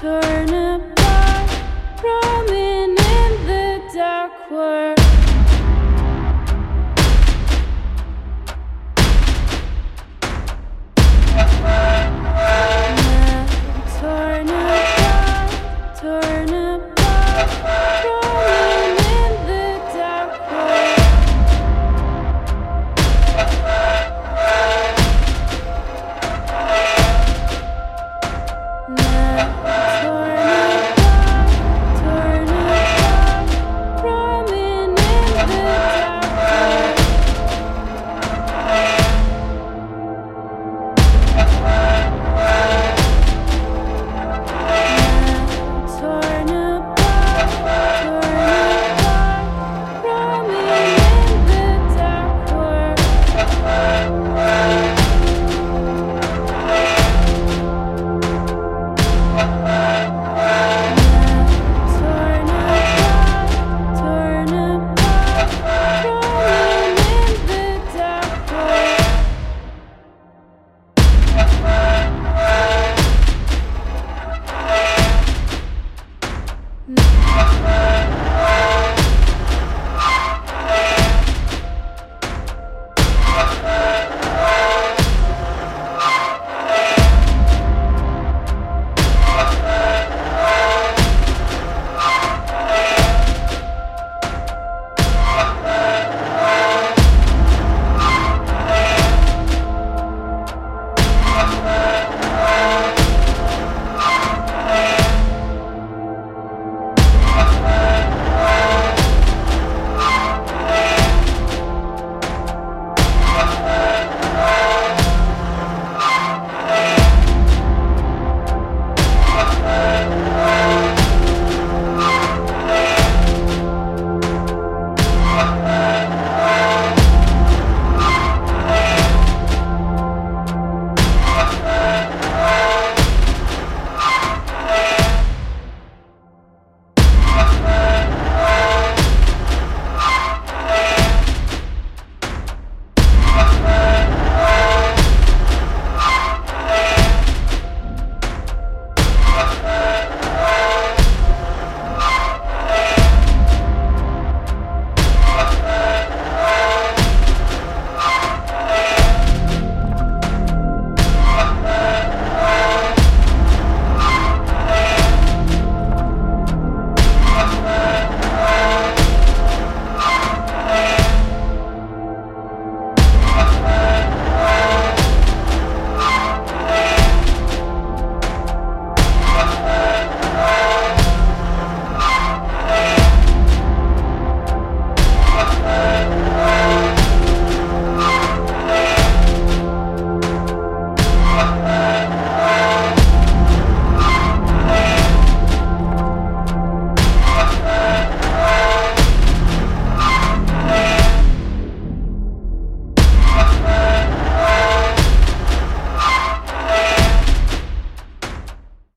turning